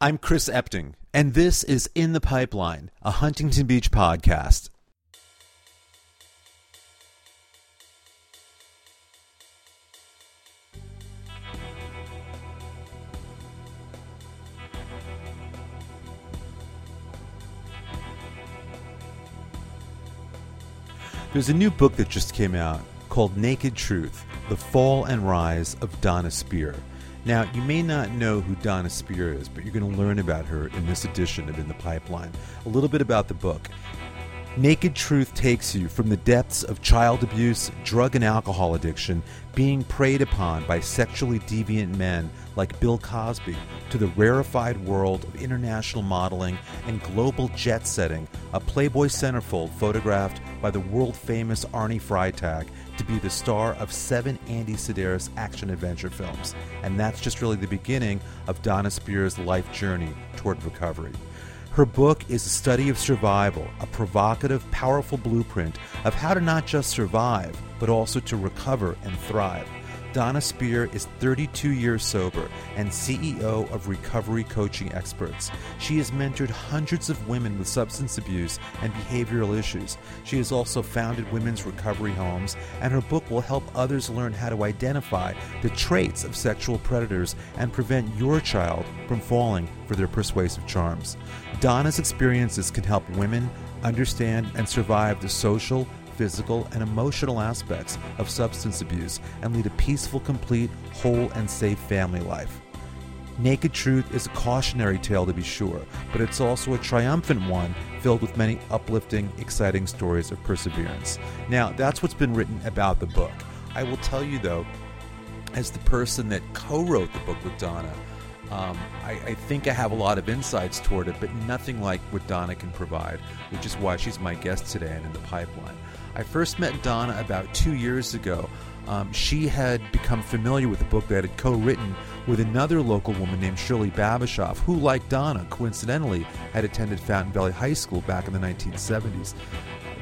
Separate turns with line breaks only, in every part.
I'm Chris Epting, and this is In the Pipeline, a Huntington Beach podcast. There's a new book that just came out called Naked Truth The Fall and Rise of Donna Speir. Now, you may not know who Donna Speir is, but you're going to learn about her in this edition of In the Pipeline. A little bit about the book. Naked Truth takes you from the depths of child abuse, drug and alcohol addiction, being preyed upon by sexually deviant men like Bill Cosby, to the rarefied world of international modeling and global jet setting, a Playboy centerfold photographed by the world famous Arny Freytag to be the star of seven Andy Sidaris action adventure films. And that's just really the beginning of Donna Speir's life journey toward recovery. Her book is a study of survival, a provocative, powerful blueprint of how to not just survive, but also to recover and thrive. Donna Speir is 32 years sober and CEO of Recovery Coaching Experts. She has mentored hundreds of women with substance abuse and behavioral issues. She has also founded women's recovery homes, and her book will help others learn how to identify the traits of sexual predators and prevent your child from falling for their persuasive charms. Donna's experiences can help women understand and survive the social, physical, and emotional aspects of substance abuse and lead a peaceful, complete, whole, and safe family life. Naked Truth is a cautionary tale to be sure, but it's also a triumphant one filled with many uplifting, exciting stories of perseverance. Now, that's what's been written about the book. I will tell you, though, as the person that co wrote the book with Donna, um, I, I, think I have a lot of insights toward it, but nothing like what Donna can provide, which is why she's my guest today and in the pipeline. I first met Donna about two years ago. Um, she had become familiar with a book that I had co written with another local woman named Shirley Babashoff, who, like Donna, coincidentally had attended Fountain Valley High School back in the 1970s.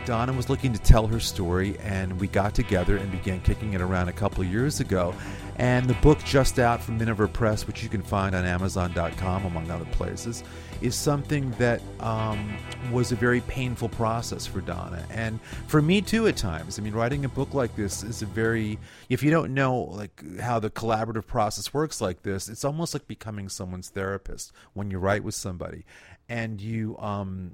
Donna was looking to tell her story, and we got together and began kicking it around a couple years ago. And the book just out from Miniver Press, which you can find on Amazon.com, among other places, is something that um, was a very painful process for Donna. And for me, too, at times. I mean, writing a book like this is a very, if you don't know like how the collaborative process works like this, it's almost like becoming someone's therapist when you write with somebody. And you, um,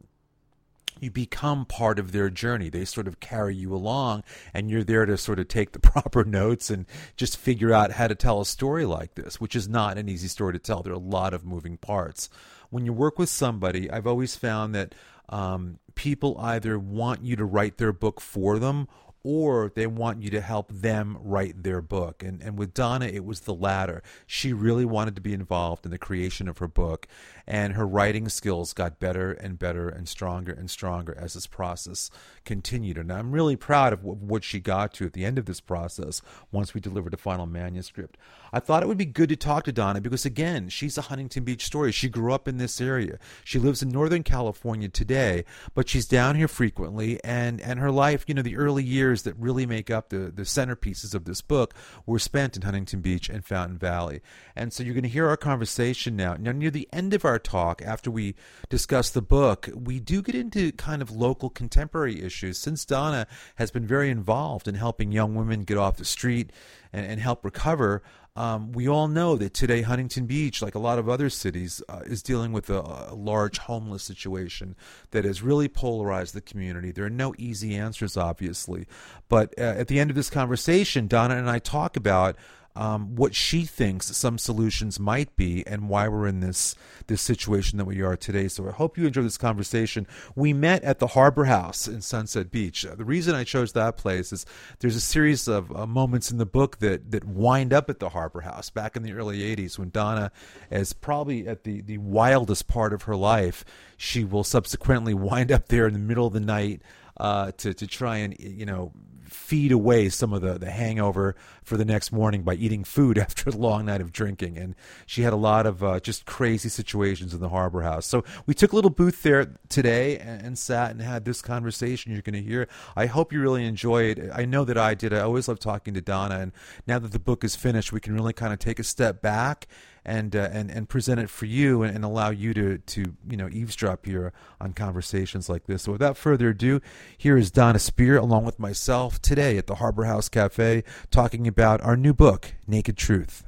you become part of their journey. They sort of carry you along, and you're there to sort of take the proper notes and just figure out how to tell a story like this, which is not an easy story to tell. There are a lot of moving parts. When you work with somebody, I've always found that um, people either want you to write their book for them or they want you to help them write their book. And and with Donna, it was the latter. She really wanted to be involved in the creation of her book, and her writing skills got better and better and stronger and stronger as this process continued. And I'm really proud of what she got to at the end of this process once we delivered a final manuscript. I thought it would be good to talk to Donna because, again, she's a Huntington Beach story. She grew up in this area. She lives in Northern California today, but she's down here frequently. And, and her life, you know, the early years that really make up the, the centerpieces of this book were spent in Huntington Beach and Fountain Valley. And so you're going to hear our conversation now. Now, near the end of our talk, after we discuss the book, we do get into kind of local contemporary issues. Since Donna has been very involved in helping young women get off the street and, and help recover, um, we all know that today Huntington Beach, like a lot of other cities, uh, is dealing with a, a, large homeless situation that has really polarized the community. There are no easy answers, obviously, but uh, at the end of this conversation, Donna and I talk about um, what she thinks some solutions might be and why we're in this this situation that we are today. So I hope you enjoy this conversation. We met at the Harbor House in Sunset Beach. Uh, the reason I chose that place is there's a series of uh, moments in the book that that wind up at the Harbor House back in the early '80s when Donna is probably at the the wildest part of her life. She will subsequently wind up there in the middle of the night uh, to to try and you know feed away some of the, the hangover for the next morning by eating food after a long night of drinking. And she had a lot of uh, just crazy situations in the Harbor House. So we took a little booth there today and, and sat and had this conversation you're going to hear. I hope you really enjoy it. I know that I did. I always love talking to Donna. And now that the book is finished, we can really kind of take a step back and uh, and and present it for you and, and allow you to to you know eavesdrop here on conversations like this. So without further ado, here is Donna Speir along with myself today at the Harbor House Cafe talking about our new book, Naked Truth.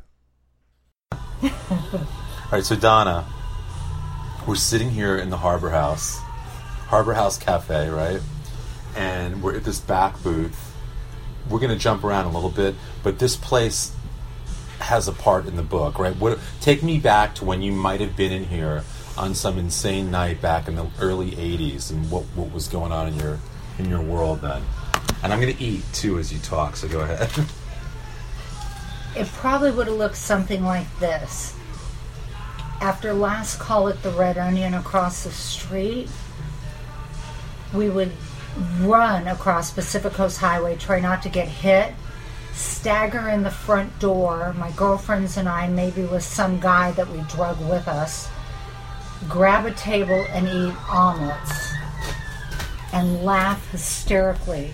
All right, so Donna, we're sitting here in the Harbor House, Harbor House Cafe, right? And we're at this back booth. We're going to jump around a little bit, but this place has a part in the book, right? What, take me back to when you might have been in here on some insane night back in the early '80s, and what what was going on in your in your world then. And I'm going to eat too as you talk, so go ahead.
it probably would have looked something like this. After last call at the Red Onion across the street, we would run across Pacific Coast Highway, try not to get hit, stagger in the front door, my girlfriends and I, maybe with some guy that we drug with us, grab a table and eat omelets, and laugh hysterically,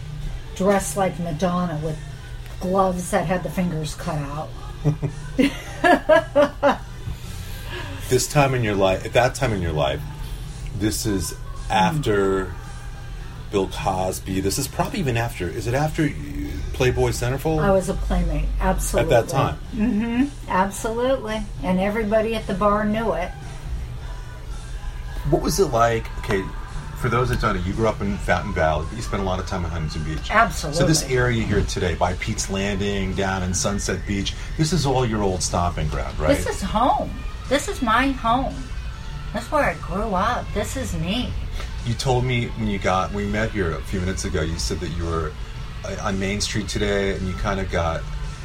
dressed like Madonna with gloves that had the fingers cut out.
this time in your life, at that time in your life, this is after mm. Bill Cosby. This is probably even after. Is it after Playboy Centerfold?
I was a playmate, absolutely.
At that time.
Mm-hmm. Absolutely, and everybody at the bar knew it.
What was it like? Okay, for those that don't know, you grew up in Fountain Valley, but you spent a lot of time in Huntington Beach.
Absolutely.
So this area here today, by Pete's Landing, down in Sunset Beach, this is all your old stomping ground, right?
This is home. This is my home. That's where I grew up. This is me.
You told me when you got when we met here a few minutes ago. You said that you were uh, on Main Street today, and you kind of got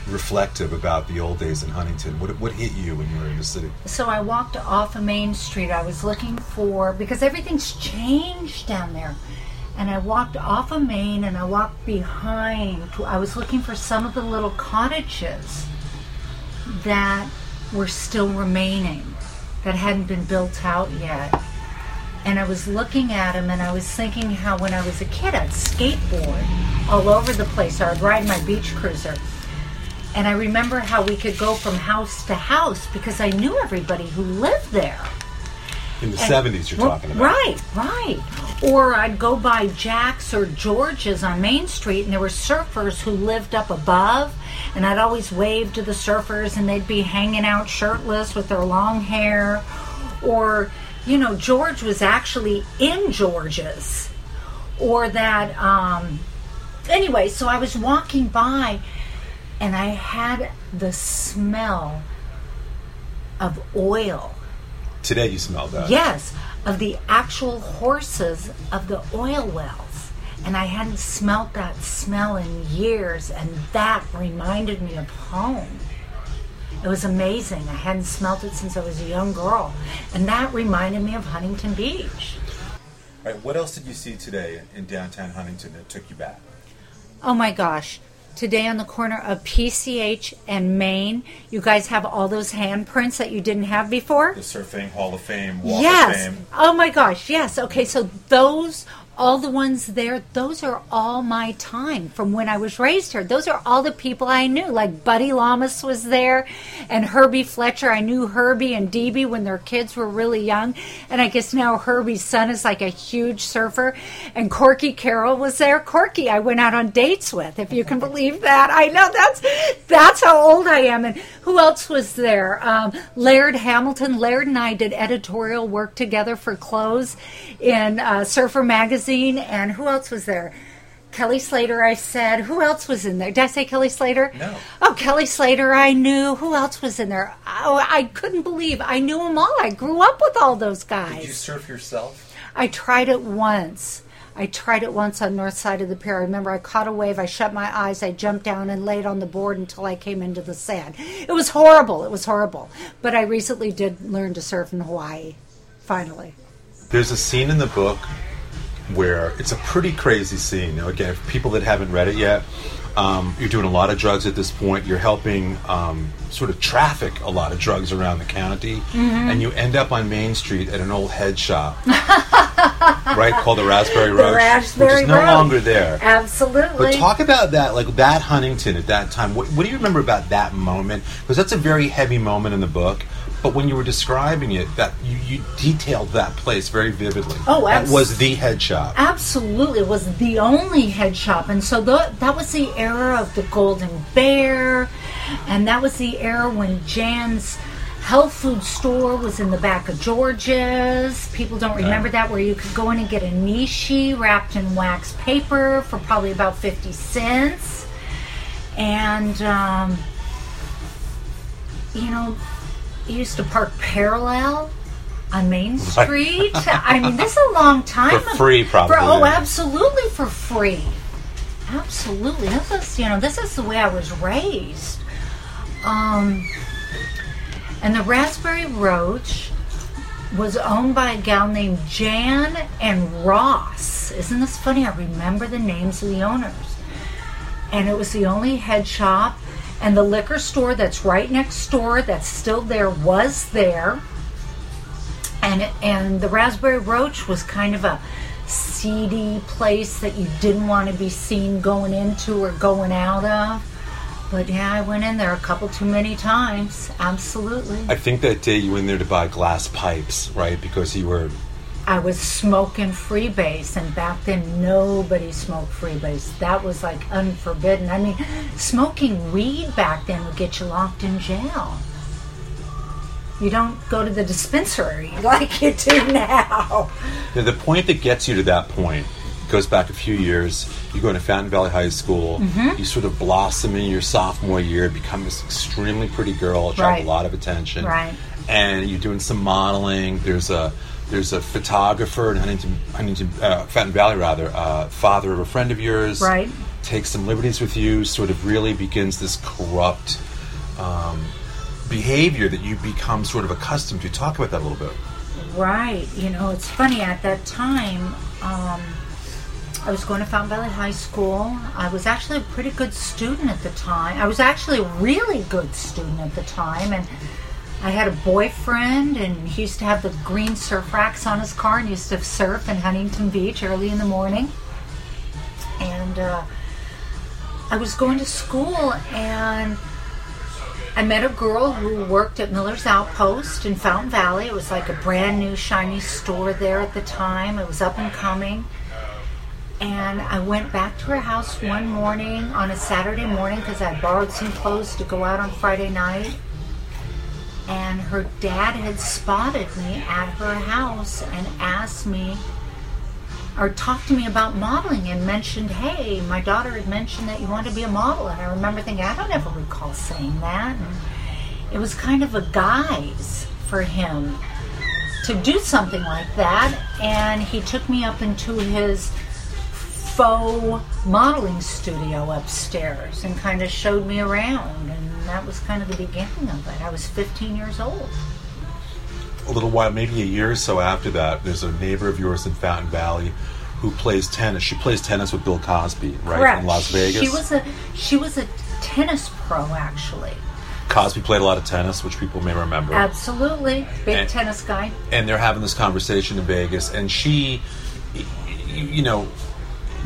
reflective about the old days in Huntington. What what hit you when you were in the city?
So I walked off of Main Street. I was looking for because everything's changed down there. And I walked off of Main and I walked behind. I was looking for some of the little cottages that were still remaining, that hadn't been built out yet and I was looking at them and I was thinking how when I was a kid I'd skateboard all over the place. Or I'd ride my beach cruiser. And I remember how we could go from house to house because I knew everybody who lived there.
In the and, 70s, you're talking about.
Right, right. Or I'd go by Jack's or George's on Main Street, and there were surfers who lived up above, and I'd always wave to the surfers, and they'd be hanging out shirtless with their long hair. Or you know, George was actually in George's, or that, um, anyway, so I was walking by and I had the smell of oil.
Today you smell that?
Yes, of the actual horses of the oil wells. And I hadn't smelt that smell in years, and that reminded me of home. It was amazing. I hadn't smelt it since I was a young girl. And that reminded me of Huntington Beach.
All right, what else did you see today in downtown Huntington that took you back?
Oh my gosh. Today on the corner of PCH and Main. you guys have all those handprints that you didn't have before?
The Surfing Hall of Fame, Walk
yes.
of Fame.
Oh my gosh, yes. Okay, so those all the ones there, those are all my time from when I was raised here. Those are all the people I knew. Like Buddy Lamas was there and Herbie Fletcher. I knew Herbie and DB when their kids were really young. And I guess now Herbie's son is like a huge surfer. And Corky Carroll was there. Corky, I went out on dates with, if you can believe that. I know that's that's how old I am. And who else was there? Um, Laird Hamilton. Laird and I did editorial work together for clothes in uh, Surfer Magazine magazine, and who else was there? Kelly Slater, I said. Who else was in there? Did I say Kelly Slater?
No.
Oh, Kelly Slater, I knew. Who else was in there? Oh, I couldn't believe. I knew them all. I grew up with all those guys.
Did you surf yourself?
I tried it once. I tried it once on north side of the pier. I remember I caught a wave. I shut my eyes. I jumped down and laid on the board until I came into the sand. It was horrible. It was horrible. But I recently did learn to surf in Hawaii. Finally.
There's a scene in the book where it's a pretty crazy scene. Now, again, for people that haven't read it yet, um, you're doing a lot of drugs at this point. You're helping um, sort of traffic a lot of drugs around the county, mm-hmm. and you end up on Main Street at an old head shop, right, called the Raspberry Roach,
the Raspberry
which is no
Roach.
longer there.
Absolutely.
But talk about that, like that Huntington at that time. What, what do you remember about that moment? Because that's a very heavy moment in the book. But when you were describing it, that you, you detailed that place very vividly.
Oh,
that was the head shop.
Absolutely, it was the only head shop, and so tho- that was the era of the Golden Bear, and that was the era when Jan's health food store was in the back of George's. People don't remember that, where you could go in and get a nishi wrapped in wax paper for probably about fifty cents, and um, you know, used to park parallel on Main Street. I mean, this is a long time
For free, probably.
For, oh, absolutely for free. Absolutely. This is, you know, this is the way I was raised. Um, and the Raspberry Roach was owned by a gal named Jan and Ross. Isn't this funny? I remember the names of the owners. And it was the only head shop. And the liquor store that's right next door, that's still there, was there. And and the raspberry roach was kind of a seedy place that you didn't want to be seen going into or going out of. But yeah i went in there a couple too many times. Absolutely.
I think that day you went there to buy glass pipes, right? Because you were
i was smoking freebase and back then nobody smoked freebase that was like unforbidden i mean smoking weed back then would get you locked in jail you don't go to the dispensary like you do now
the point that gets you to that point goes back a few years. You go into Fountain Valley High School.
Mm-hmm.
You sort of blossom in your sophomore year, become this extremely pretty girl, attract
Right.
a lot of attention.
Right.
And you're doing some modeling. There's a there's a photographer in Huntington, Huntington, uh, Fountain Valley, rather, uh, father of a friend of yours.
Right.
Takes some liberties with you. Sort of really begins this corrupt um, behavior that you become sort of accustomed to. Talk about that a little bit.
Right. You know, it's funny. At that time, um, I was going to Fountain Valley High School. I was actually a pretty good student at the time. I was actually a really good student at the time, and I had a boyfriend, and he used to have the green surf racks on his car, and used to surf in Huntington Beach early in the morning. And uh, I was going to school, and I met a girl who worked at Miller's Outpost in Fountain Valley. It was like a brand new, shiny store there at the time. It was up and coming. And I went back to her house one morning on a Saturday morning because I borrowed some clothes to go out on Friday night. And her dad had spotted me at her house and asked me or talked to me about modeling and mentioned, hey, my daughter had mentioned that you want to be a model. And I remember thinking, I don't ever recall saying that. And it was kind of a guise for him to do something like that. And he took me up into his faux modeling studio upstairs and kind of showed me around. And that was kind of the beginning of it. I was 15 years old.
a little while, maybe a year or so after that, there's a neighbor of yours in Fountain Valley who plays tennis. She plays tennis with Bill Cosby, right,
Correct.
in Las Vegas.
She was a she was a tennis pro actually.
Cosby played a lot of tennis, which people may remember.
Absolutely, big
And-
tennis guy.
and they're having this conversation in Vegas, and she, you know,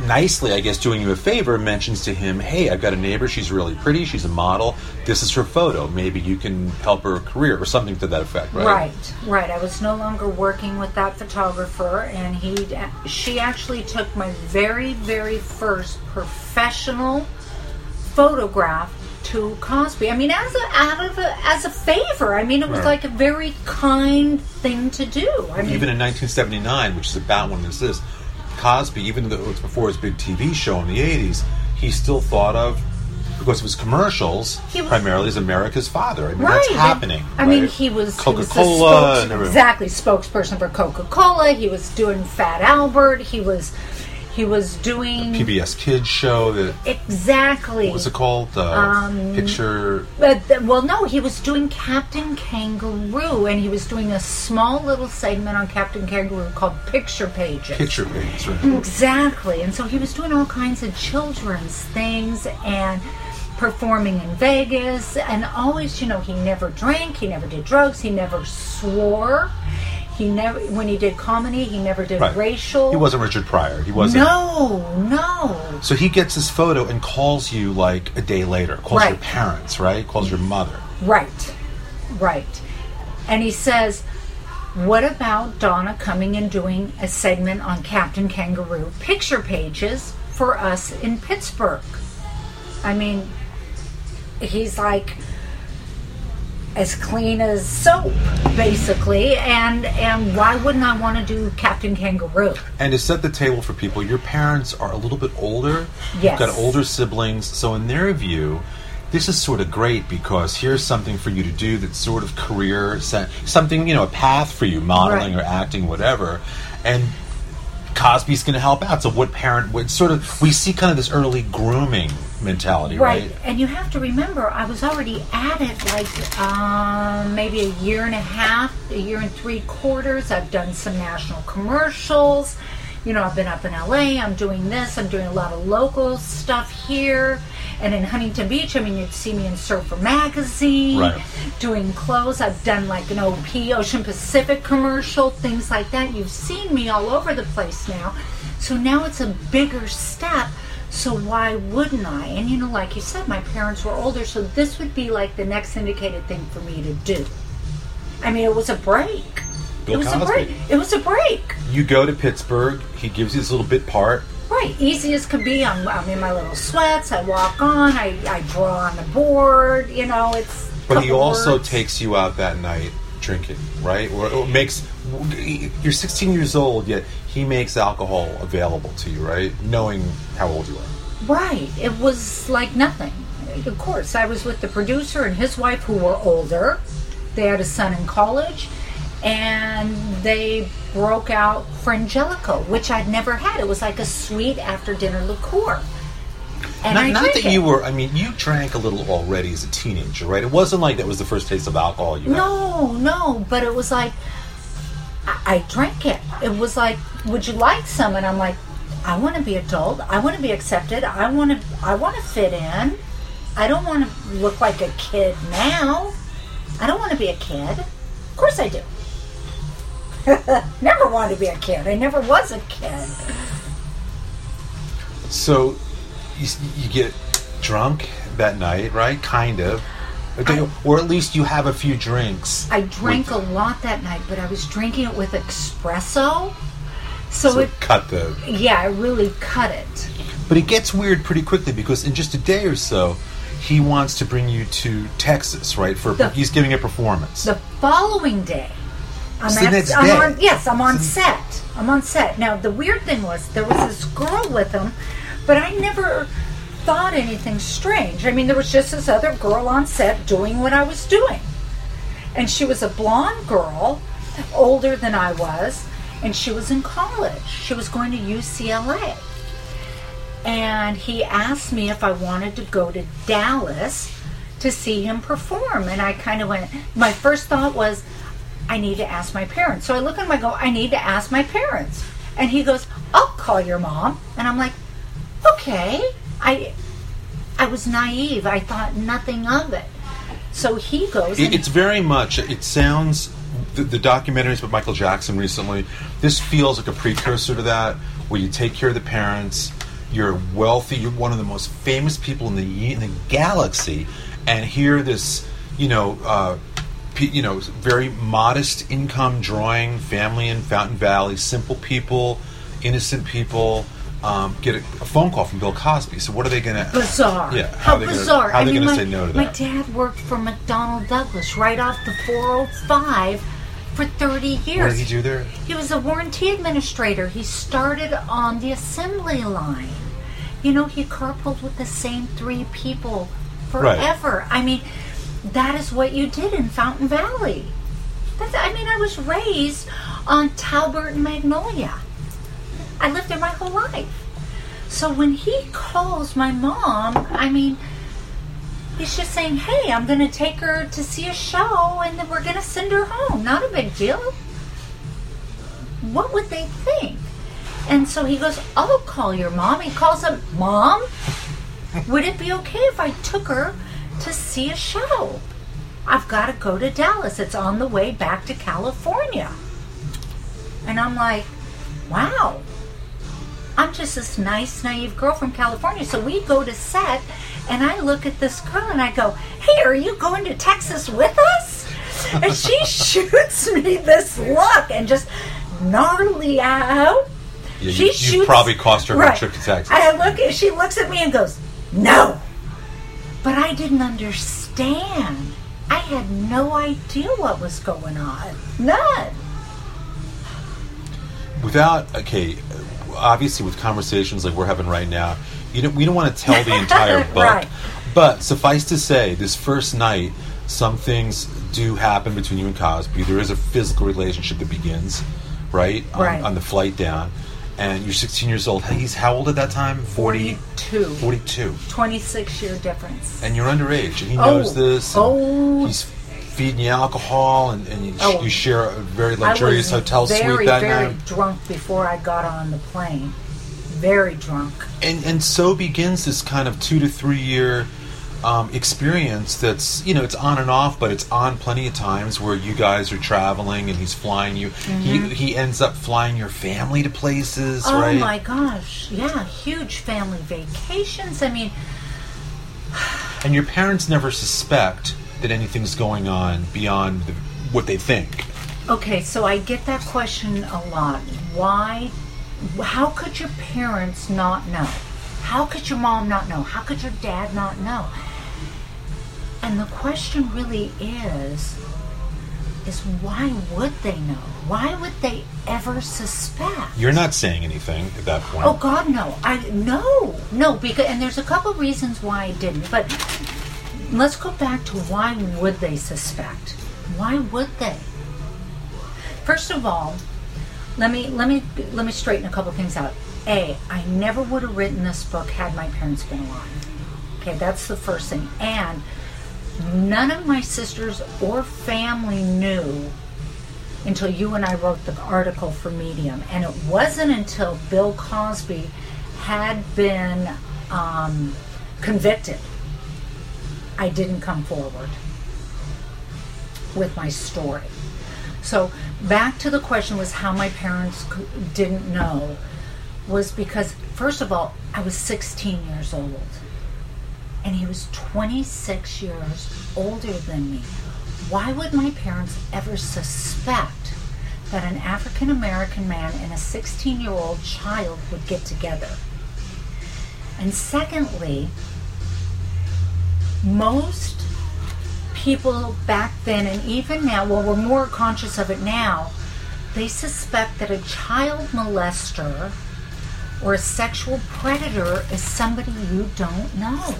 nicely, I guess, doing you a favor, mentions to him, "Hey, I've got a neighbor. She's really pretty. She's a model. This is her photo. Maybe you can help her career, or something to that effect." Right.
Right, right. I was no longer working with that photographer, and he, she actually took my very, very first professional photograph to Cosby. I mean, as a out of a, as a favor. I mean, it was
Right.
like a very kind thing to do. I mean,
Even in 1979, which is about when this is, Cosby, even though it was before his big TV show in the 80s, he still thought of. Because of his commercials,
was-
primarily as America's father. I mean,
Right.
that's happening.
I mean, he was
Coca
he was the
Cola.
spokes- exactly spokesperson for Coca Cola. He was doing Fat Albert. He was he was doing
PBS Kids show that
exactly.
what was it called? The
Um,
Picture.
But th- well, no, he was doing Captain Kangaroo, and he was doing a small little segment on Captain Kangaroo called Picture Pages.
Picture pages, right?
Exactly. And so he was doing all kinds of children's things and performing in Vegas. And always, you know, he never drank, he never did drugs, he never swore. He never, when he did comedy, he never did
Right.
racial.
He wasn't Richard Pryor. He wasn't.
No, no.
So he gets this photo and calls you like a day later. Calls your parents, right? Calls your mother.
Right, right. and he says, "What about Donna coming and doing a segment on Captain Kangaroo picture pages for us in Pittsburgh?" I mean, he's like as clean as soap, basically. And and why wouldn't I want to do Captain Kangaroo?
And to set the table for people, your parents are a little bit older.
Yes.
You've got older siblings, so in their view, this is sort of great because here's something for you to do that's sort of career, set- something you know, a path for you, modeling
Right.
or acting, whatever. And Cosby's going to help out. So what parent would sort of we see kind of this early grooming mentality, right?
And you have to remember, I was already at it like um, maybe a year and a half, a year and three quarters. I've done some national commercials. You know, I've been up in LA. I'm doing this. I'm doing a lot of local stuff here. And in Huntington Beach, I mean, you'd see me in Surfer Magazine,
Right.
doing clothes. I've done like an OP, Ocean Pacific commercial, things like that. You've seen me all over the place now. So now it's a bigger step. So why wouldn't I? And you know, like you said, my parents were older, so this would be like the next indicated thing for me to do. I mean, it was a break.
Bill
it was
Cosby.
a break. It was a break.
You go to Pittsburgh. He gives you this little bit part.
Right, easy as could be. I'm, I'm in my little sweats. I walk on. I, I draw on the board. You know, it's.
But he also
words.
takes you out that night drinking, right? Or, or makes you're 16 years old, yet he makes alcohol available to you, right? Knowing how old you are.
Right. It was like nothing. Of course, I was with the producer and his wife, who were older. They had a son in college, and they broke out Frangelico, which I'd never had. It was like a sweet after dinner liqueur. And
not not that
it.
you were. I mean, you drank a little already as a teenager, right? It wasn't like that was the first taste of alcohol you had.
No, no, but it was like I, I drank it. It was like, would you like some? And I'm like, I want to be adult. I want to be accepted. I want to. I want to fit in. I don't want to look like a kid now. I don't want to be a kid. Of course I do. never wanted to be a kid. I never was a kid.
So you, you get drunk that night, right? Kind of. Or do Or at least you have a few drinks.
I drank
with-
a lot that night, but I was drinking it with espresso. So,
So
it,
cut the
yeah, I really cut it.
But it gets weird pretty quickly because in just a day or so, he wants to bring you to Texas, right? For
The-
he's giving a performance.
The following day, I'm,
the
at-
next
I'm
day.
on. Yes, I'm on set. I'm on set. Now the weird thing was there was this girl with him, but I never thought anything strange. I mean, there was just this other girl on set doing what I was doing, and she was a blonde girl, older than I was, and she was in college. She was going to UCLA. And he asked me if I wanted to go to Dallas to see him perform. And I kind of went, my first thought was, I need to ask my parents. So I look at him, I go, I need to ask my parents. And he goes, I'll call your mom. And I'm like, okay. I I was naive. I thought nothing of it. So he goes.
It's very much. It sounds. The, the documentaries with Michael Jackson recently. This feels like a precursor to that, where you take care of the parents. You're wealthy. You're one of the most famous people in the in the galaxy, and here this, you know, uh, you know, very modest income drawing family in Fountain Valley, simple people, innocent people. Um, get a, a phone call from Bill Cosby. So what are they going to?
bizarre.
Yeah, how
How,
are they gonna-
bizarre.
how are
I
they gonna
my,
say no to
my
that?
dad worked for McDonnell Douglas right off the 405 for 30 years.
What did he do there?
He was a warranty administrator. He started on the assembly line. You know, he carpooled with the same three people
Right.
forever. I mean, that is what you did in Fountain Valley. That's, I mean, I was raised on Talbert and Magnolia. I lived there my whole life. So when he calls my mom, I mean, he's just saying, hey, I'm going to take her to see a show and then we're going to send her home. Not a big deal. What would they think? And so he goes, I'll call your mom. He calls up, Mom, would it be okay if I took her to see a show? I've got to go to Dallas. It's on the way back to California. And I'm like, wow. I'm just this nice, naive girl from California. So we go to set, and I look at this girl and I go, Hey, are you going to Texas with us? and she shoots me this look and just gnarly out.
Yeah,
she
you,
shoots,
probably cost her a trip to Texas.
I look at she looks at me and goes, No. But I didn't understand. I had no idea what was going on. None.
Without okay, obviously with conversations like we're having right now, you don't, we don't want to tell the entire book.
Right.
But suffice to say, this first night, some things do happen between you and Cosby. There is a physical relationship that begins, right, on,
Right.
on the flight down. And you're 16 years old. He's how old at that time? 40,
42.
42.
26 year difference.
And you're underage, and he
Oh.
knows this.
Oh.
He's feeding you alcohol, and, and you,
Oh.
you share a very luxurious hotel
very,
suite that
very
night.
drunk before I got on the plane. Very drunk.
and and so begins this kind of two to three year um, experience that's you know it's on and off but it's on plenty of times where you guys are traveling and he's flying you he, he ends up flying your family to places
Mm-hmm. Oh
right
my gosh. Yeah, huge family vacations. I mean,
and your parents never suspect that anything's going on beyond the, what they think
okay, so I get that question a lot. Why? How could your parents not know? How could your mom not know? How could your dad not know? And the question really is is why would they know? Why would they ever suspect?
you're not saying anything at that point
Oh God, no! I no, no. Because and there's a couple reasons why I didn't. But let's go back to why would they suspect? Why would they? First of all, let me let me let me straighten a couple things out. A, I never would have written this book had my parents been alive. Okay, that's the first thing. And none of my sisters or family knew until you and I wrote the article for Medium. And it wasn't until Bill Cosby had been um, convicted, I didn't come forward with my story. So back to the question was how my parents didn't know was because first of all I was 16 years old and he was 26 years older than me. Why would my parents ever suspect that an African American man and a 16 year old child would get together? And secondly, most people back then and even now, well, we're more conscious of it now, they suspect that a child molester or a sexual predator is somebody you don't know.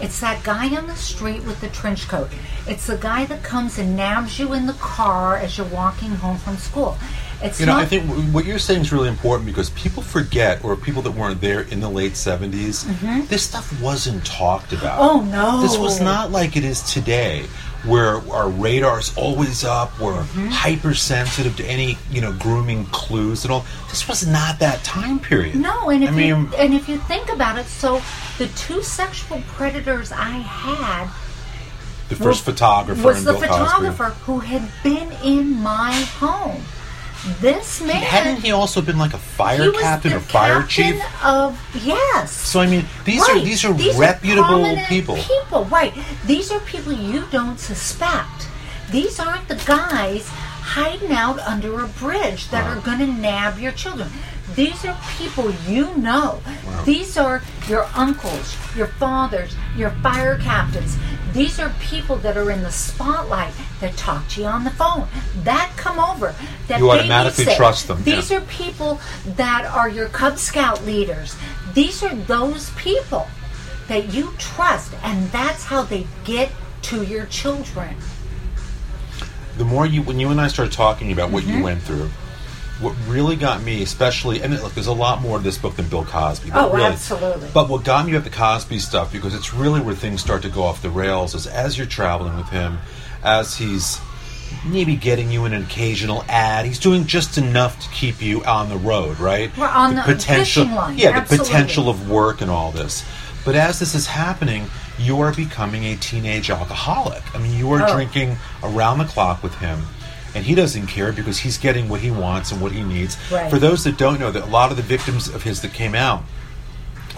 It's that guy on the street with the trench coat. It's the guy that comes and nabs you in the car as you're walking home from school. It's
You know,
not
I think w- what you're saying is really important because people forget, or people that weren't there in the late 70s, this stuff wasn't talked about.
Mm-hmm. Oh, no.
This was not like it is today, where our radar's always up, we're
Mm-hmm.
hypersensitive to any, you know, grooming clues and all. This was not that time period.
No, and if
I mean,
you and if you think about it, so the two sexual predators I had
the first photographer
was
in
the
Bill Cosby.
photographer who had been in my home. This man
Hadn't he also been like a fire captain or fire
captain
chief?
Of yes.
So I mean, these are these are reputable
prominent
people.
People, right? These are people you don't suspect. These aren't the guys hiding out under a bridge that are going to nab your children. These are people you know. These are your uncles, your fathers, your fire captains. These are people that are in the spotlight that talk to you on the phone, that come over, that
You automatically
babysit.
trust them,
These
yeah.
are people that are your Cub Scout leaders. These are those people that you trust, and that's how they get to your children.
the more you when you and I started talking about what
Mm-hmm.
you went through, what really got me, especially, and look, there's a lot more to this book than Bill Cosby. But
Oh,
really,
absolutely.
But what got me about the Cosby stuff, because it's really where things start to go off the rails, is as you're traveling with him, as he's maybe getting you an occasional ad, he's doing just enough to keep you on the road, right?
We're on the
potential,
fishing line,
yeah, the potential of work and all this. But as this is happening, you are becoming a teenage alcoholic. I mean, you are
Oh.
drinking around the clock with him. And he doesn't care because he's getting what he wants and what he needs.
Right.
For those that don't know, that a lot of the victims of his that came out,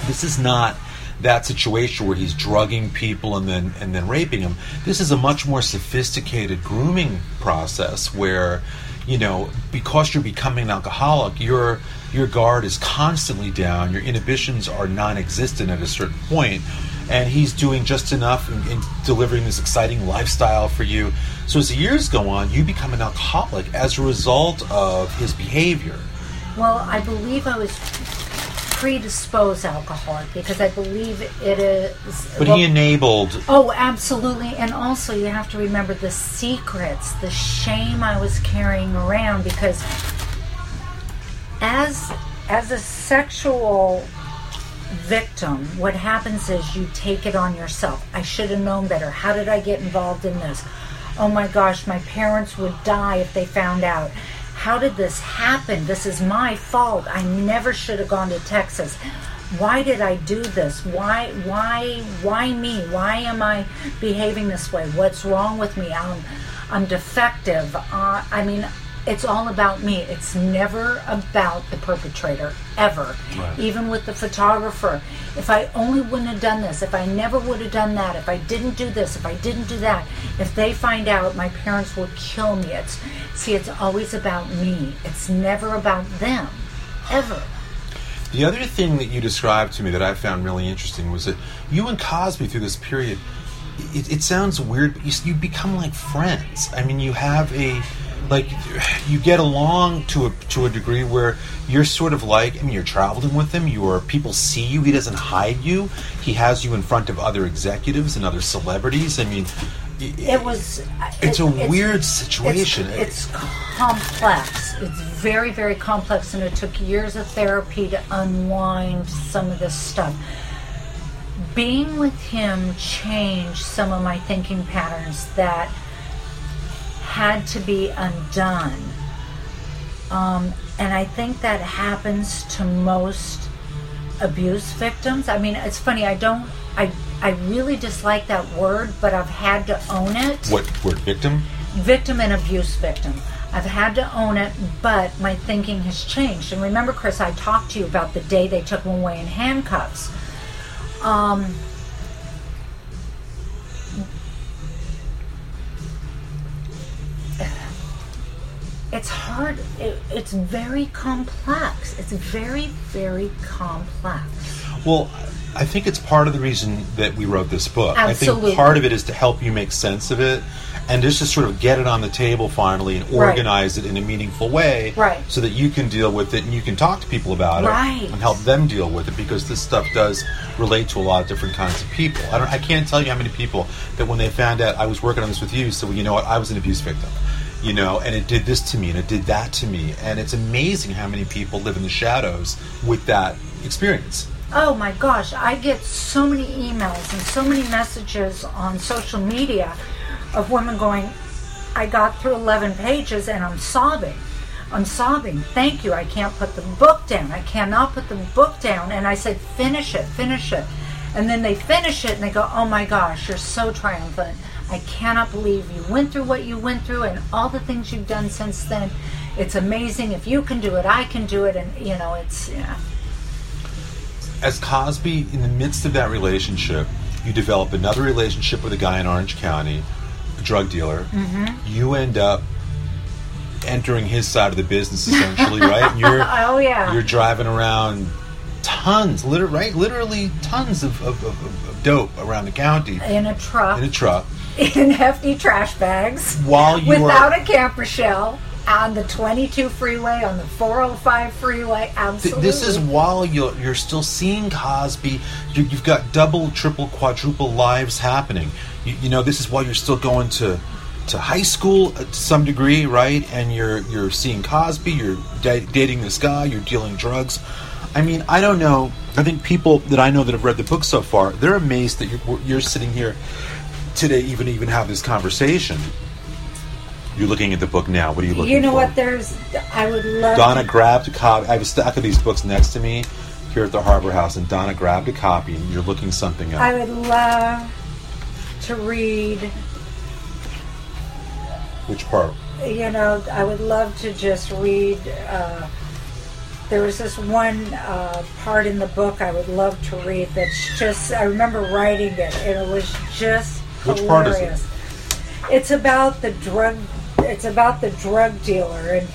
this is not that situation where he's drugging people and then and then raping them. This is a much more sophisticated grooming process where, you know, because you're becoming an alcoholic, your your guard is constantly down, your inhibitions are non-existent at a certain point, and he's doing just enough in, in delivering this exciting lifestyle for you. So as the years go on, you become an alcoholic as a result of his behavior.
Well, I believe I was predisposed alcoholic because I believe it is.
But
well,
he enabled
Oh, absolutely. And also, you have to remember the secrets, the shame I was carrying around because as as a sexual victim, what happens is you take it on yourself. I should have known better. How did I get involved in this? Oh my gosh, my parents would die if they found out. How did this happen? This is my fault. I never should have gone to Texas. Why did I do this? Why why why me? Why am I behaving this way? What's wrong with me? I'm I'm defective. Uh, I mean, it's all about me. It's never about the perpetrator, ever.
Right.
Even with the photographer. If I only wouldn't have done this, if I never would have done that, if I didn't do this, if I didn't do that, if they find out, my parents would kill me. It's see, it's always about me. It's never about them, ever.
The other thing that you described to me that I found really interesting was that you and Cosby through this period, it, it sounds weird, but you, you become like friends. I mean, you have a like you get along to a to a degree where you're sort of like I mean you're traveling with him. You are people see you. He doesn't hide you. He has you in front of other executives and other celebrities. I mean,
It was.
Uh, it's
it-
a weird situation.
It's, it's complex. It's very, very complex, and it took years of therapy to unwind some of this stuff. Being with him changed some of my thinking patterns that had to be undone. Um, and I think that happens to most abuse victims. I mean, it's funny. I don't. I I really dislike that word, but I've had to own it.
what word victim?
Victim and abuse victim. I've had to own it, but my thinking has changed. And remember, Chris, I talked to you about the day they took him away in handcuffs. Um, it's hard. It, it's very complex. It's very, very complex.
Well, I think it's part of the reason that we wrote this book.
Absolutely.
I think part of it is to help you make sense of it and just to sort of get it on the table finally and
Right.
organize it in a meaningful way
Right.
so that you can deal with it and you can talk to people about it Right. and help them deal with it because this stuff does relate to a lot of different kinds of people. I don't I can't tell you how many people that when they found out I was working on this with you, so well, you know what, I was an abuse victim. You know, and it did this to me and it did that to me. And it's amazing how many people live in the shadows with that experience.
Oh my gosh, I get so many emails and so many messages on social media of women going, I got through 11 pages and I'm sobbing. I'm sobbing. Thank you. I can't put the book down. I cannot put the book down. And I said, finish it, finish it. And then they finish it and they go, oh my gosh, you're so triumphant. I cannot believe you went through what you went through and all the things you've done since then. It's amazing. If you can do it, I can do it. And, you know, it's, yeah.
as Cosby, in the midst of that relationship, you develop another relationship with a guy in Orange County, a drug dealer.
Mm-hmm.
You end up entering his side of the business, essentially, right? And you're
Oh, yeah.
you're driving around tons, liter- right? Literally tons of, of, of, of dope around the county
in a truck.
in a truck.
in hefty trash bags
While you
without
are-
a camper shell on the 22 freeway on the 405 freeway
Th-
absolutely
This is while you're, you're still seeing Cosby. You, you've got double, triple, quadruple lives happening. You, you know, this is while you're still going to to high school uh, to some degree, right? And you're you're seeing Cosby. You're da- dating this guy. You're dealing drugs. I mean, I don't know. I think people that I know that have read the book so far, they're amazed that you're, you're sitting here today, even even have this conversation. You're looking at the book now. What are you looking
you know
for?
what there's i would love
Donna grabbed a copy. I have a stack of these books next to me here at the Harbor House, and Donna grabbed a copy, and you're looking something up.
i would love to read
Which part?
you know i would love to just read uh, there was this one uh, part in the book I would love to read that's just, I remember writing it, and it was just
Which part is it?
It's about the drug, it's about the drug dealer, and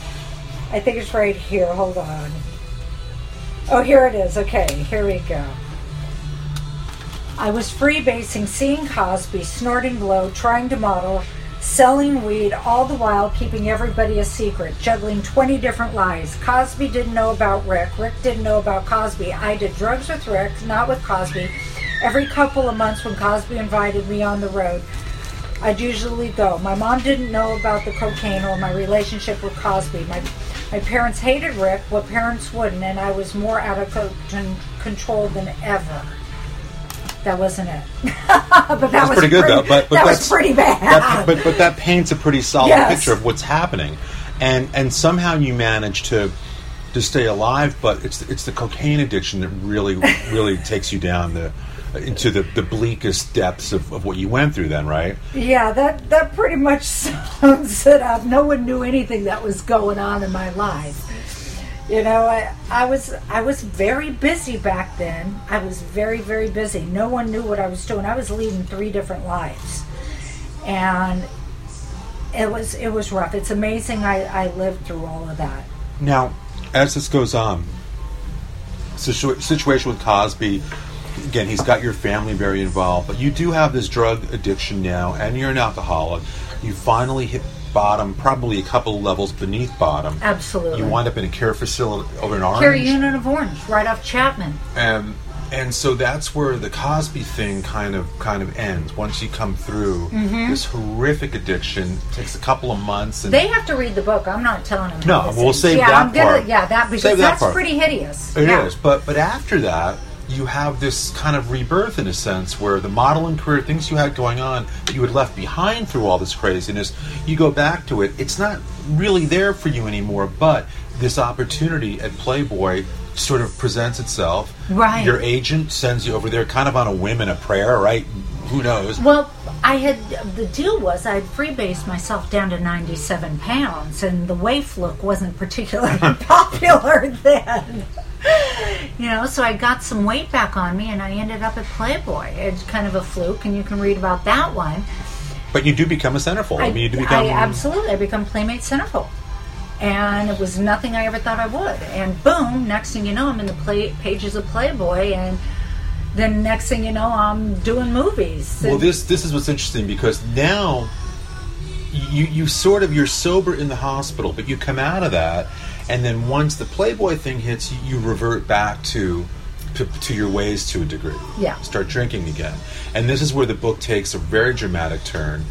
I think it's right here. Hold on. Oh, here it is. Okay, here we go. I was freebasing, seeing Cosby, snorting blow, trying to model, selling weed, all the while keeping everybody a secret, juggling 20 different lies. Cosby didn't know about Rick. Rick didn't know about Cosby. I did drugs with Rick, not with Cosby. Every couple of months when Cosby invited me on the road, I'd usually go. My mom didn't know about the cocaine or my relationship with Cosby. My my parents hated Rick, what parents wouldn't, and I was more out of co- con- control than ever. That wasn't it. but that
That's
was
pretty good, though, but- but
that was
that's-
pretty bad.
that, but but that paints a pretty solid
Yes.
picture of what's happening, and and somehow you manage to to stay alive. But it's it's the cocaine addiction that really really takes you down the into the, the bleakest depths of, of what you went through. Then, right?
Yeah, that that pretty much sums it up. No one knew anything that was going on in my life. You know, I, I was I was very busy back then. I was very very busy. No one knew what I was doing. I was leading three different lives, and it was it was rough. It's amazing I, I lived through all of that.
Now, as this goes on, situ- situation with Cosby. Again, he's got your family very involved, but you do have this drug addiction now, and you're an alcoholic. You finally hit bottom, probably a couple levels beneath bottom.
Absolutely.
You wind up in a care facility over in Orange.
Care unit of Orange, right off Chapman.
and and so that's where the Cosby thing kind of kind of ends. Once you come through
Mm-hmm.
this horrific addiction, takes a couple of months, and
They have to read the book. I'm not telling them.
No, we'll
is.
save
yeah,
that
I'm gonna,
part.
Yeah, that because
Save
that's pretty hideous.
It is,
yeah.
but but after that, you have this kind of rebirth in a sense, where the modeling career, things you had going on that you had left behind through all this craziness, you go back to it. It's not really there for you anymore, but this opportunity at Playboy sort of presents itself.
Right.
Your agent sends you over there, kind of on a whim and a prayer, right? Who knows?
Well, I had the deal was I had freebased myself down to 97 pounds, and the waif look wasn't particularly popular then. You know, so I got some weight back on me, and I ended up at Playboy. It's kind of a fluke, and you can read about that one.
But you do become a centerfold. I, mean, you do become.
I absolutely, I become Playmate Centerfold. And it was nothing I ever thought I would. And boom, next thing you know, I'm in the play, pages of Playboy, and then next thing you know, I'm doing movies.
Well, this this is what's interesting because now you you sort of you're sober in the hospital, but you come out of that, and then once the Playboy thing hits, you, you revert back to, to to your ways to a degree.
Yeah.
Start drinking again, and this is where the book takes a very dramatic turn.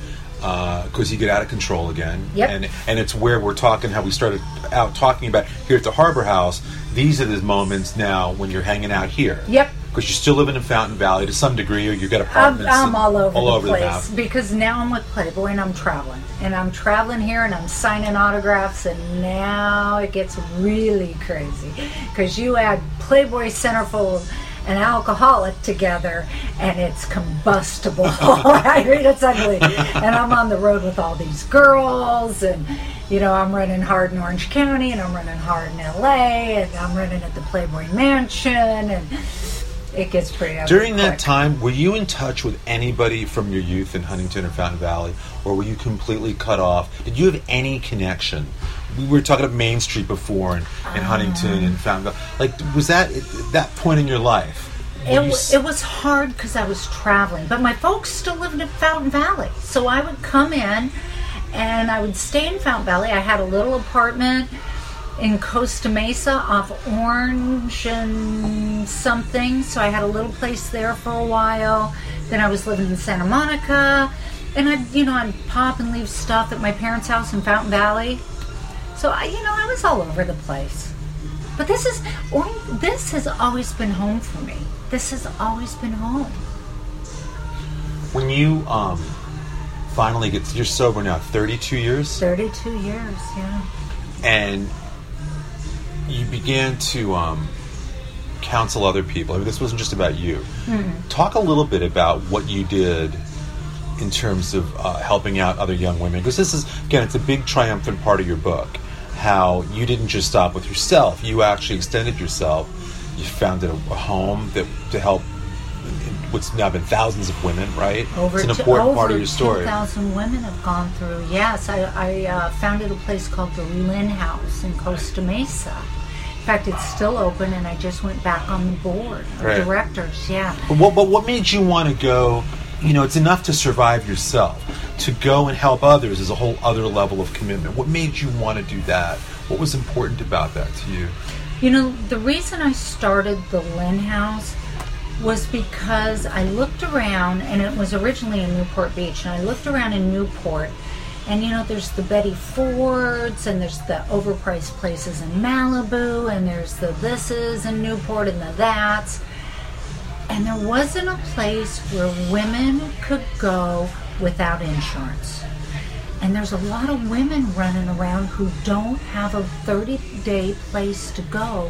Uh, because you get out of control again,
Yep.
and and it's where we're talking how we started out talking about here at the Harbor House. These are the moments now when you're hanging out here.
Yep.
Because you're still living in Fountain Valley to some degree, or you've got
I'm. I'm
and-
all over
all
the
over
place
map.
because now I'm with Playboy and I'm traveling. And I'm traveling here and I'm signing autographs, and now it gets really crazy because you add Playboy Centerfold and alcoholic together, and it's combustible. I mean, it's ugly. And I'm on the road with all these girls, and you know, I'm running hard in Orange County, and I'm running hard in LA, and I'm running at the Playboy Mansion, and it gets pretty ugly
During that
quick.
time, were you in touch with anybody from your youth in Huntington or Fountain Valley, or were you completely cut off? Did you have any connection? We were talking about Main Street before, and, and ah. Huntington and Fountain Valley. Like, was that that point in your life?
It,
you s-
it was hard because I was traveling, but my folks still lived in Fountain Valley. So I would come in and I would stay in Fountain Valley. I had a little apartment in Costa Mesa off Orange and something. So I had a little place there for a while. Then I was living in Santa Monica. And I'd, you know, I'd pop and leave stuff at my parents' house in Fountain Valley. So I, you know, I was all over the place. But this is, or this has always been home for me. This has always been home.
when you um, finally get, you're sober now, 32 years,
32 years, yeah.
and you began to um, counsel other people. I mean, this wasn't just about you.
Hmm.
Talk a little bit about what you did in terms of uh, helping out other young women, because this is again, it's a big triumphant part of your book. how you didn't just stop with yourself; you actually extended yourself. You founded a, a home that to help what's now been thousands of women, right?
Over
it's an important
over
part of your story.
2,000 women have gone through. Yes, I, I uh, founded a place called the Lynn House in Costa Mesa. In fact, it's still open, and I just went back on the board of
Right.
directors. Yeah.
But what, but what made you want to go? You know, it's enough to survive yourself. To go and help others is a whole other level of commitment. What made you want to do that? What was important about that to you?
You know, the reason I started the Lynn House was because I looked around, and it was originally in Newport Beach, and I looked around in Newport, and you know, there's the Betty Fords, and there's the overpriced places in Malibu, and there's the thises in Newport, and the that's. And there wasn't a place where women could go without insurance. And there's a lot of women running around who don't have a 30 day place to go,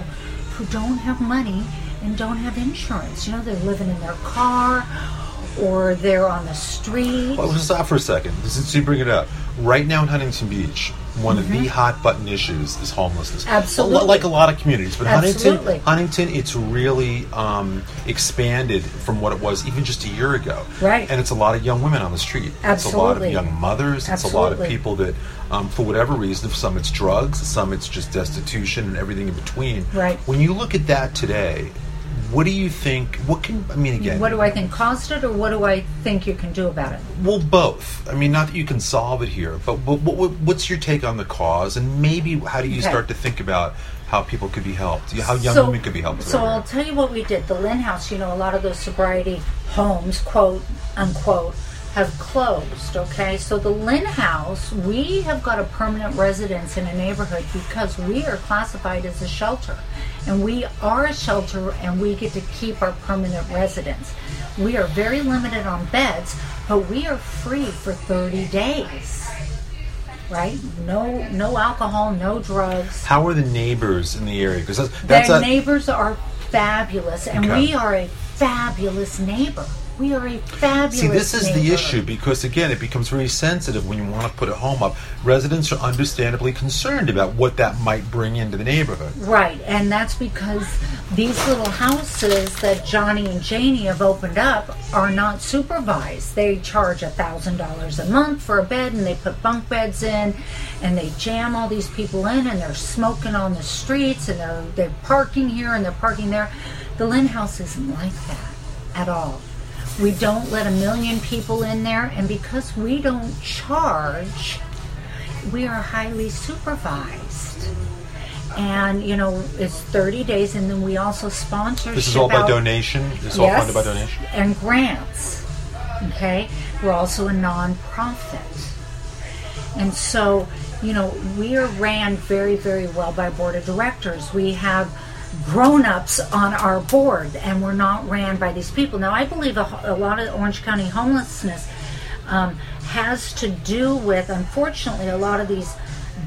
who don't have money and don't have insurance. You know, they're living in their car or they're on the street.
Well, let's stop for a second. Since you bring it up, right now in Huntington Beach, one of the hot button issues is homelessness.
Mm-hmm. Absolutely.
A like a lot of communities, but
Absolutely.
Huntington, Huntington, it's really um, expanded from what it was even just a year ago.
Right.
And it's a lot of young women on the street. Absolutely, It's a lot of young mothers. It's a lot of people that, um, for whatever reason, some it's drugs, some it's just destitution, and everything in between.
Right.
When you look at that today, what do you think? What can I mean again?
What do I think caused it, or what do I think you can do about it?
Well, both. I mean, not that you can solve it here, but what, what, what's your take on the cause, and maybe how do you
Okay.
start to think about how people could be helped, how young
So-
women could be helped?
So? I'll tell you what we did. The Lynn House, you know, a lot of those sobriety homes, quote unquote, have closed. Okay, so the Lynn House, we have got a permanent residence in a neighborhood because we are classified as a shelter, and we are a shelter, and we get to keep our permanent residence. We are very limited on beds, but we are free for 30 days. Right? No, no alcohol, no drugs.
how are the neighbors in the area? Because that's,
Their
that's a,
neighbors are fabulous, and
Okay.
we are a fabulous neighbor. We are a fabulous.
See, this is the issue because again, it becomes very sensitive when you want to put a home up. Residents are understandably concerned about what that might bring into the neighborhood.
Right, and that's because these little houses that Johnny and Janie have opened up are not supervised. They charge a thousand dollars a month for a bed, and they put bunk beds in, and they jam all these people in, and they're smoking on the streets, and they're they're parking here and they're parking there. The Lynn House isn't like that at all. We don't let a million people in there, and because we don't charge, we are highly supervised. And you know, it's 30 days, and then we also sponsor.
This is all by donation. This is all
Yes,
funded by donation.
and grants. Okay, we're also a nonprofit, and so you know we are ran very, very well by board of directors. We have grown-ups on our board, and we're not ran by these people. Now, I believe a, a lot of Orange County homelessness um, has to do with, unfortunately, a lot of these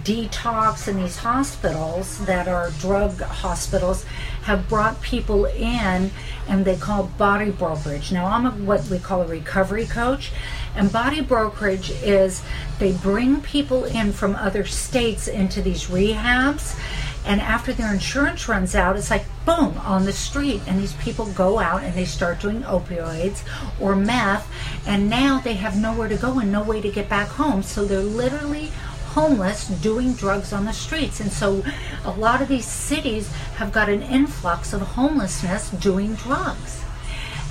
detox and these hospitals that are drug hospitals have brought people in and they call body brokerage. Now I'm a, what we call a recovery coach and body brokerage is they bring people in from other states into these rehabs and after their insurance runs out it's like boom on the street and these people go out and they start doing opioids or meth and now they have nowhere to go and no way to get back home so they're literally homeless doing drugs on the streets. And so a lot of these cities have got an influx of homelessness doing drugs.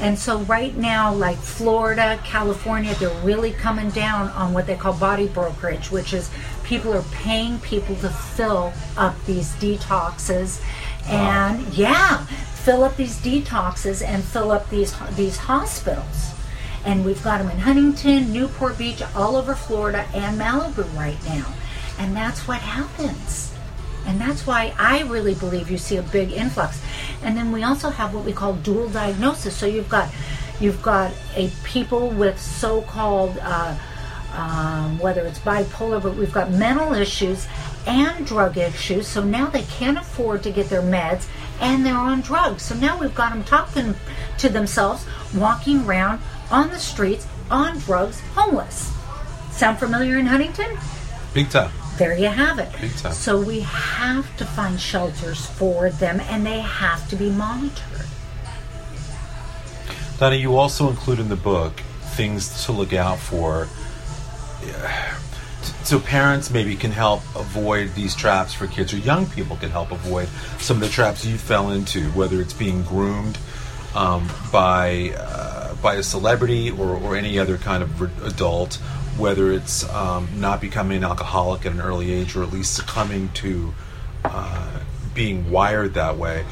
And so right now, like Florida, California, they're really coming down on what they call body brokerage, which is people are paying people to fill up these detoxes. And yeah, fill up these detoxes and fill up these these hospitals and we've got them in Huntington, Newport Beach, all over Florida, and Malibu right now. And that's what happens. And that's why I really believe you see a big influx. And then we also have what we call dual diagnosis. So you've got you've got a people with so-called uh, um, whether it's bipolar, but we've got mental issues and drug issues. So now they can't afford to get their meds and they're on drugs. So now we've got them talking to themselves, walking around on the streets on drugs, homeless. Sound familiar in Huntington?
Big time.
there you have it.
Big time.
So we have to find shelters for them, and they have to be monitored.
Donna, you also include in the book things to look out for. So parents maybe can help avoid these traps for kids, or young people can help avoid some of the traps you fell into, whether it's being groomed um, by uh, by a celebrity or, or any other kind of re- adult, whether it's um, not becoming an alcoholic at an early age, or at least succumbing to uh, being wired that way.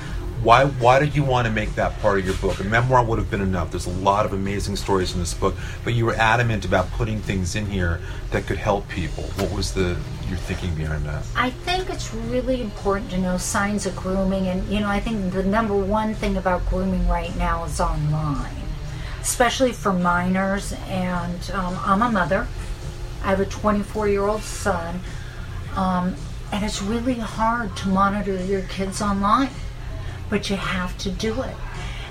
Why, why did you want to make that part of your book? A memoir would have been enough. There's a lot of amazing stories in this book, but you were adamant about putting things in here that could help people. What was the your thinking behind that?
I think it's really important to know signs of grooming, and you know, I think the number one thing about grooming right now is online, especially for minors. And um, I'm a mother. I have a 24 year old son, um, and it's really hard to monitor your kids online, but you have to do it.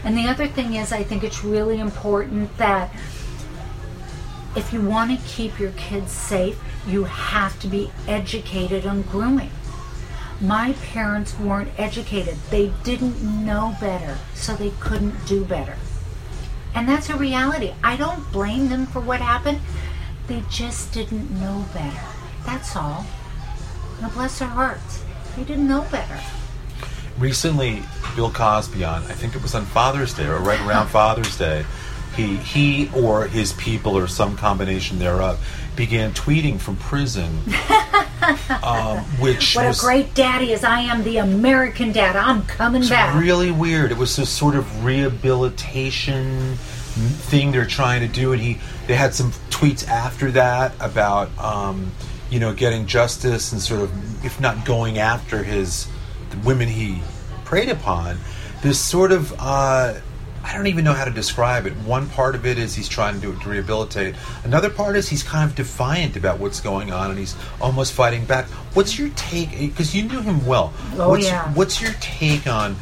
And the other thing is, I think it's really important that if you want to keep your kids safe, you have to be educated on grooming. My parents weren't educated. They didn't know better, so they couldn't do better. And that's a reality. I don't blame them for what happened. They just didn't know better. That's all. Now, bless their hearts. They didn't know better.
Recently, Bill Cosby on, I think it was on Father's Day or right around Father's Day, he he or his people or some combination thereof began tweeting from prison, um, which
What
was
a great daddy is. I am the American dad. I'm coming back.
really weird. It was this sort of rehabilitation thing they're trying to do, and he they had some tweets after that about um, you know getting justice and sort of if not going after his the women he preyed upon. This sort of uh, I don't even know how to describe it. One part of it is he's trying to do it to rehabilitate. Another part is he's kind of defiant about what's going on, and he's almost fighting back. What's your take? Because you knew him well.
Oh,
what's,
yeah.
What's your take on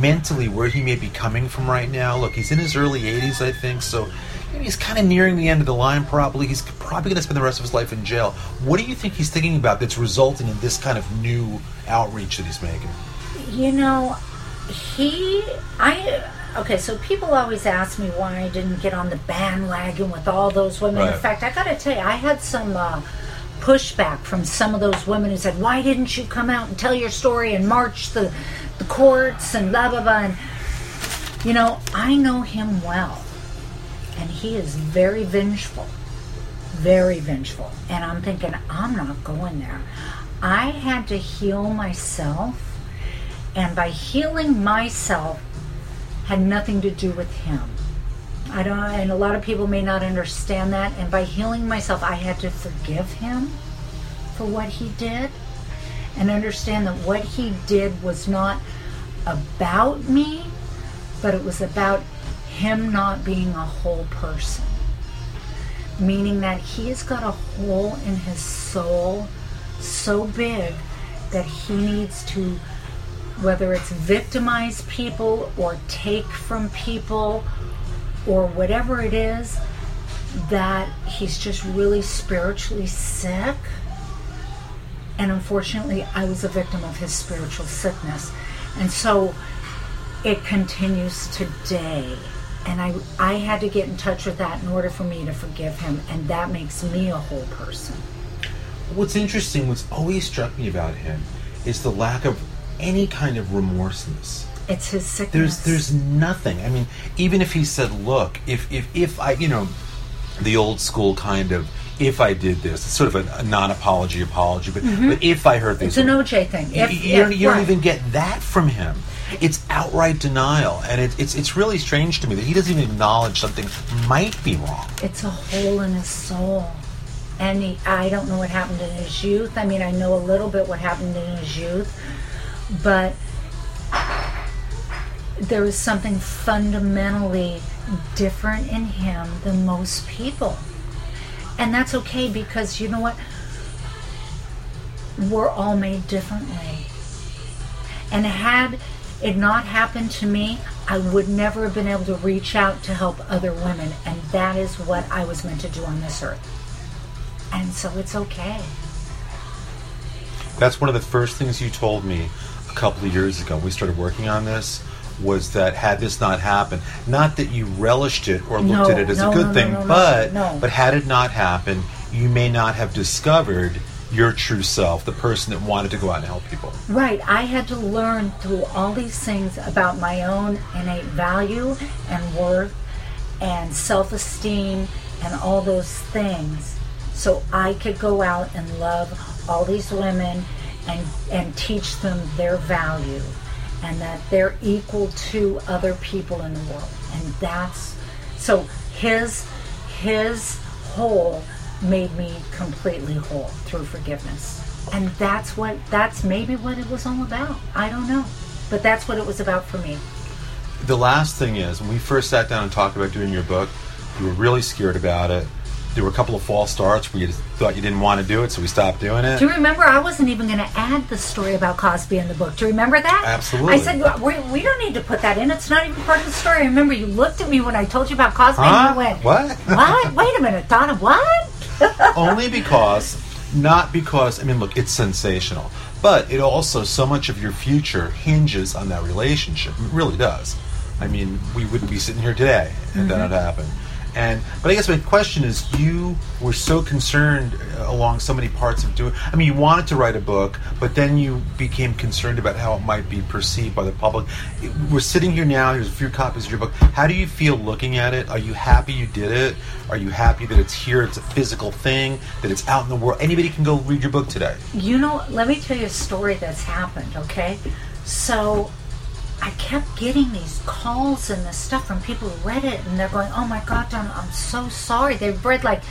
mentally where he may be coming from right now? Look, he's in his early 80s, I think, so maybe he's kind of nearing the end of the line. Probably he's probably going to spend the rest of his life in jail. What do you think he's thinking about that's resulting in this kind of new outreach that he's making?
You know, he, I, okay, so people always ask me why I didn't get on the bandwagon with all those women.
Right.
In fact, I got to tell you, I had some uh, pushback from some of those women who said, why didn't you come out and tell your story and march the, the courts and blah, blah, blah. And, you know, I know him well, and he is very vengeful. Very vengeful. And I'm thinking, I'm not going there. I had to heal myself and by healing myself had nothing to do with him. I don't and a lot of people may not understand that and by healing myself I had to forgive him for what he did and understand that what he did was not about me but it was about him not being a whole person meaning that he's got a hole in his soul so big that he needs to whether it's victimize people or take from people or whatever it is that he's just really spiritually sick. And unfortunately i was a victim of his spiritual sickness. And so it continues today and i i had to get in touch with that in order for me to forgive him and that makes me a whole person
What's interesting, what's always struck me about him, is the lack of any kind of remorseness.
it's his sickness
There's there's nothing. I mean, even if he said, "Look, if if if I, you know, the old school kind of." If I did this, it's sort of a, a non-apology apology, but, mm-hmm. but if I heard these,
it's an oj thing
you,
If-
you don't,
if-
you don't even get that from him. It's outright denial, and it, it's it's really strange to me that he doesn't even acknowledge something might be wrong.
it's a hole in his soul. And he, I don't know what happened in his youth. I mean, I know a little bit what happened in his youth, but there is something fundamentally different in him than most people. And that's okay because you know what? We're all made differently. And had it not happened to me, I would never have been able to reach out to help other women. And that is what I was meant to do on this earth. And so it's okay.
That's one of the first things you told me a couple of years ago. when We started working on this. Was that had this not happened? Not that you relished it or looked
No,
at it as
no,
a good
no,
thing, but but had it not happened, you may not have discovered your true self, the person that wanted to go out and help people.
Right. I had to learn through all these things about my own innate value and worth and self esteem and all those things so I could go out and love all these women and, and teach them their value and that they're equal to other people in the world. And that's so his his whole made me completely whole through forgiveness. And that's what that's maybe what it was all about. I don't know. But that's what it was about for me.
The last thing is, when we first sat down and talked about doing your book, you were really scared about it. There were a couple of false starts where you thought you didn't want to do it, so we stopped doing it.
Do you remember I wasn't even going to add the story about Cosby in the book? Do you remember that?
Absolutely.
I said "Well, we, we don't need to put that in. It's not even part of the story. I remember you looked at me when I told you about Cosby
Huh?
and I went,
What?
What? Wait a minute, Donna. What?
Only because, not because, I mean, look, it's sensational, but it also, so much of your future hinges on that relationship. It really does. I mean, we wouldn't be sitting here today if that mm-hmm. had happened. And, but I guess my question is, you were so concerned uh, along so many parts of doing. I mean, you wanted to write a book, but then you became concerned about how it might be perceived by the public. We're sitting here now. Here's a few copies of your book. How do you feel looking at it? Are you happy you did it? Are you happy that it's here? It's a physical thing. That it's out in the world. Anybody can go read your book today.
You know, let me tell you a story that's happened, okay? So I kept getting these calls and this stuff from people who read it, and they're going, "Oh my God, Donna, I'm so sorry." They've read like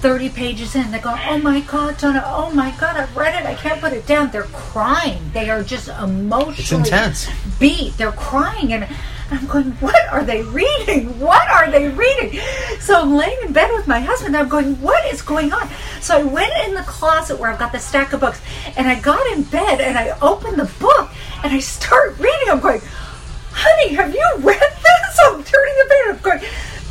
thirty pages in. They're going, "Oh my God, Donna, oh my God, I've read it. I can't put it down." They're crying. They are just emotionally
It's intense.
beat. They're crying, and I'm going, "What are they reading? What are they reading?" So I'm laying in bed with my husband. I'm going, "What is going on?" So I went in the closet where I've got the stack of books, and I got in bed and I opened the book and I start reading. I'm going, "Honey, have you read this?" I'm turning the page. I'm going,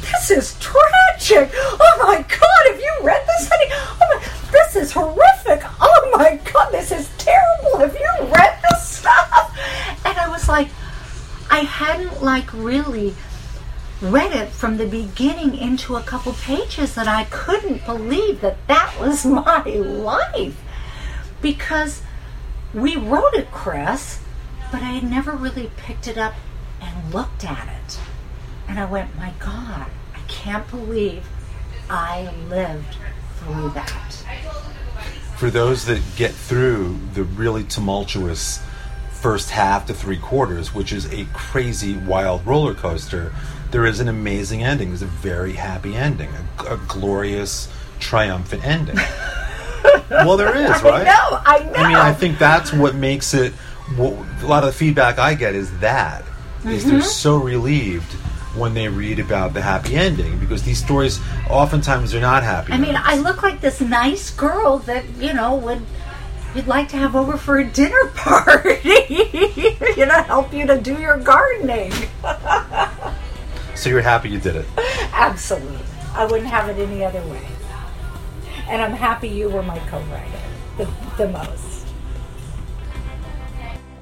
"This is tragic. Oh my God, have you read this, honey? Oh my, this is horrific. Oh my God, this is terrible. Have you read this stuff?" And I was like. I hadn't like really read it from the beginning into a couple pages that I couldn't believe that that was my life because we wrote it, Chris, but I had never really picked it up and looked at it. And I went, my God, I can't believe I lived through that.
For those that get through the really tumultuous first half to three quarters, which is a crazy, wild roller coaster, there is an amazing ending. There's a very happy ending, a, a glorious, triumphant ending. well, there is, right?
I know, I know.
I mean, I think that's what makes it. A lot of the feedback I get is that is
Mm-hmm.
they're so relieved when they read about the happy ending because these stories oftentimes they're not happy.
I mean. I look like this nice girl that, you know, would you'd like to have over for a dinner party. you know, help you to do your gardening.
so you're happy you did it.
Absolutely. I wouldn't have it any other way. And I'm happy you were my co-writer the, the most.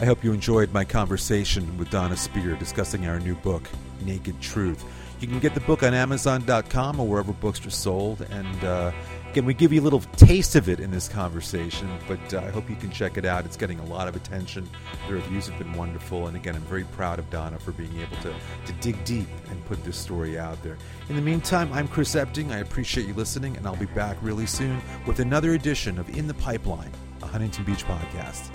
I hope you enjoyed my conversation with Donna Speir discussing our new book, Naked Truth. You can get the book on Amazon.com or wherever books are sold. And uh, again, we give you a little taste of it in this conversation, but uh, I hope you can check it out. It's getting a lot of attention. The reviews have been wonderful. And again, I'm very proud of Donna for being able to, to dig deep and put this story out there. In the meantime, I'm Chris Epting. I appreciate you listening, and I'll be back really soon with another edition of In the Pipeline, a Huntington Beach podcast.